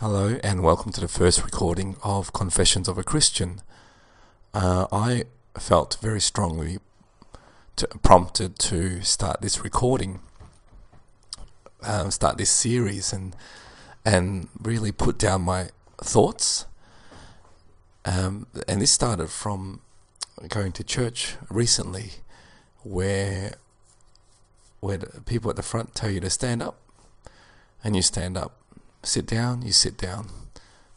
Hello, and welcome to the first recording of Confessions of a Christian. Uh, I felt very strongly to, prompted to start this recording, um, start this series, and and really put down my thoughts. Um, and this started from going to church recently, where where people at the front tell you to stand up, and you stand up Sit down, you sit down.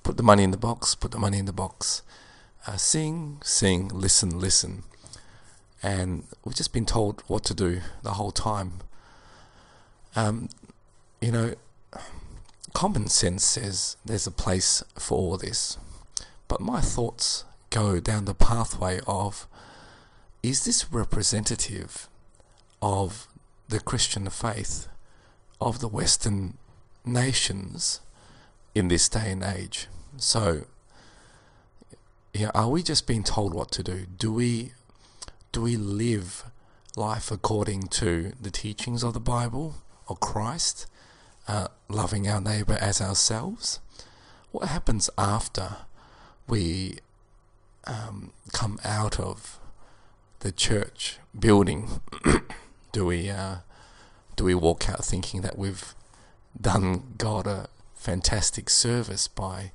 Put the money in the box, put the money in the box. Uh, sing, sing, listen, listen. And we've just been told what to do the whole time. Um, you know, common sense says there's a place for all this. But my thoughts go down the pathway of is this representative of the Christian faith of the Western nations in this day and age. So, yeah, are we just being told what to do? Do we do we live life according to the teachings of the Bible or Christ, uh, loving our neighbor as ourselves? What happens after we um, come out of the church building? do we uh, do we walk out thinking that we've done God a fantastic service by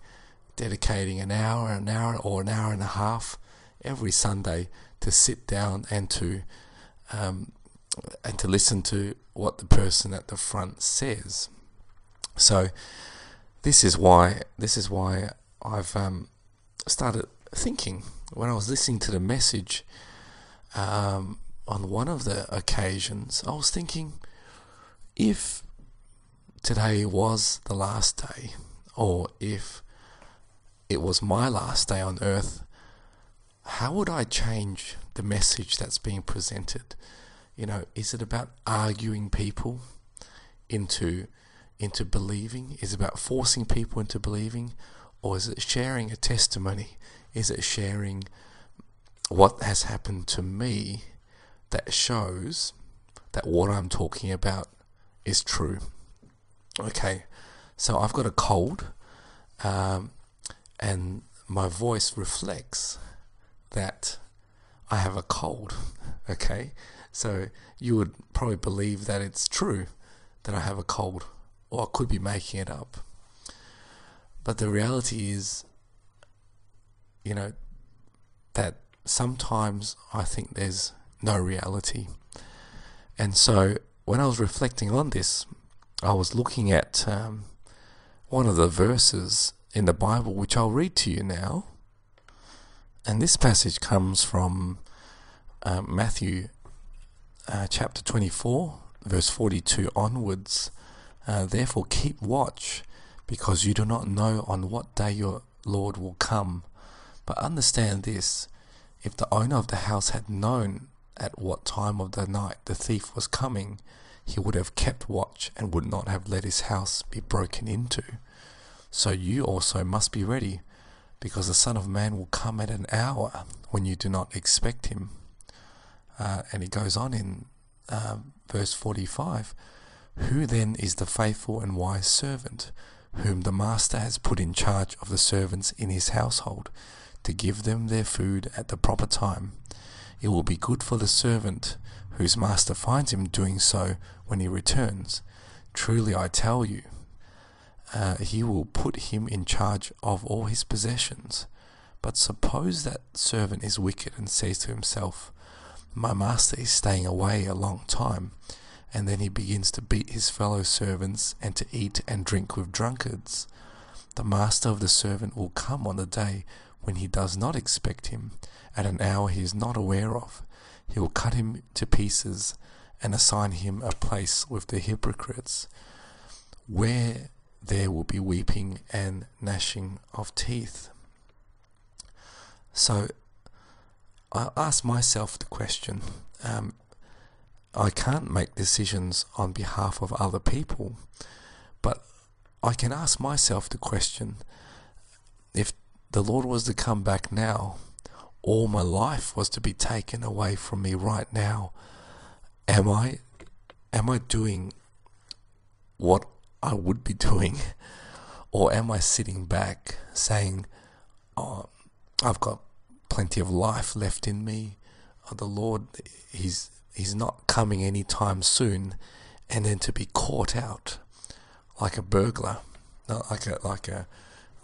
dedicating an hour, an hour, or an hour and a half every Sunday to sit down and to um, and to listen to what the person at the front says. So this is why this is why I've um, started thinking when I was listening to the message um, on one of the occasions. I was thinking if today was the last day, or if it was my last day on earth, how would I change the message that's being presented? You know, is it about arguing people into into believing? Is it about forcing people into believing? Or is it sharing a testimony? Is it sharing what has happened to me that shows that what I'm talking about is true? Okay, so I've got a cold, um, and my voice reflects that I have a cold. Okay, so you would probably believe that it's true that I have a cold, or I could be making it up. But the reality is, you know, that sometimes I think there's no reality. And so when I was reflecting on this, I was looking at um, one of the verses in the Bible, which I'll read to you now. And this passage comes from uh, Matthew uh, chapter 24, verse 42 onwards. Uh, Therefore, keep watch, because you do not know on what day your Lord will come. But understand this if the owner of the house had known at what time of the night the thief was coming, he would have kept watch and would not have let his house be broken into. So you also must be ready, because the Son of Man will come at an hour when you do not expect him. Uh, and he goes on in uh, verse 45 Who then is the faithful and wise servant, whom the master has put in charge of the servants in his household, to give them their food at the proper time? It will be good for the servant whose master finds him doing so when he returns. Truly I tell you, uh, he will put him in charge of all his possessions. But suppose that servant is wicked and says to himself, My master is staying away a long time, and then he begins to beat his fellow servants and to eat and drink with drunkards. The master of the servant will come on the day when he does not expect him, at an hour he is not aware of he will cut him to pieces and assign him a place with the hypocrites, where there will be weeping and gnashing of teeth. So I ask myself the question um, I can't make decisions on behalf of other people, but I can ask myself the question if the Lord was to come back now, all my life was to be taken away from me right now, am I am I doing what I would be doing? Or am I sitting back saying, oh, I've got plenty of life left in me. Oh, the Lord, He's He's not coming anytime soon, and then to be caught out like a burglar, like a like a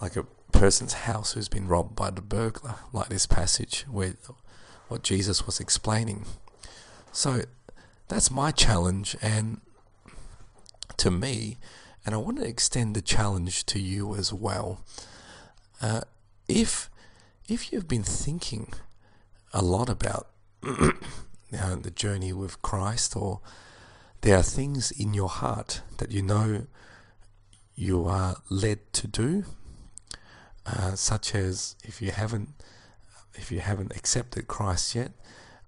like a person's house who's been robbed by the burglar, like this passage where what Jesus was explaining. So that's my challenge, and to me, and I want to extend the challenge to you as well. Uh, if if you've been thinking a lot about you know, the journey with Christ, or there are things in your heart that you know you are led to do, uh, such as if you haven't if you haven't accepted Christ yet,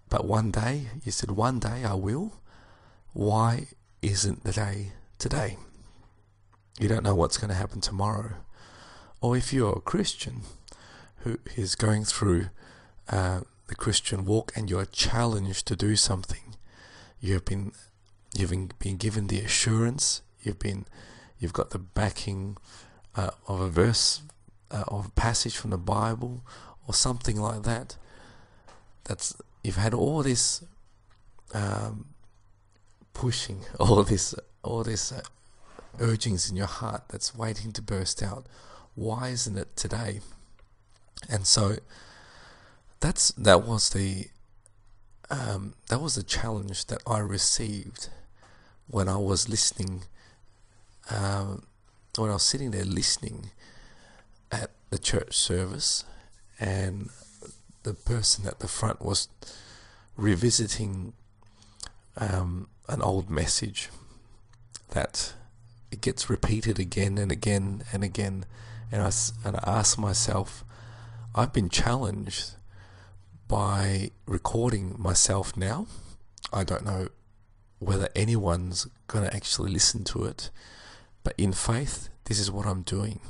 but one day you said one day I will. Why isn't the day today? You don't know what's going to happen tomorrow. Or if you're a Christian who is going through uh, the Christian walk and you're challenged to do something, you've been you've been given the assurance, you've been you've got the backing uh, of a verse uh, of a passage from the Bible or something like that. That's you've had all this um, pushing, all this all this uh, urgings in your heart that's waiting to burst out. Why isn't it today? And so that's that was the um, that was the challenge that I received when I was listening. Um, when I was sitting there listening the church service, and the person at the front was revisiting um, an old message that it gets repeated again and again and again. And I, and I ask myself, I've been challenged by recording myself now. I don't know whether anyone's going to actually listen to it, but in faith, this is what I'm doing.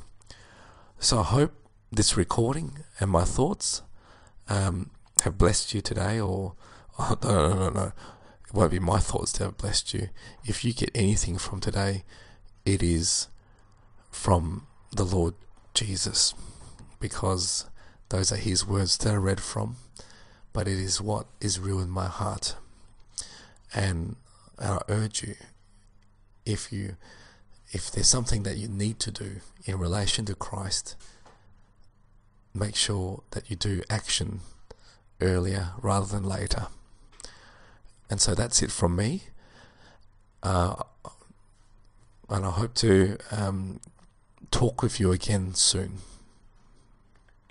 So I hope this recording and my thoughts um, have blessed you today, or oh, no, no, no, no, it won't be my thoughts that have blessed you. If you get anything from today, it is from the Lord Jesus, because those are His words that I read from, but it is what is real in my heart. And, and I urge you, if you if there's something that you need to do in relation to Christ, make sure that you do action earlier rather than later. And so that's it from me. Uh, and I hope to um, talk with you again soon.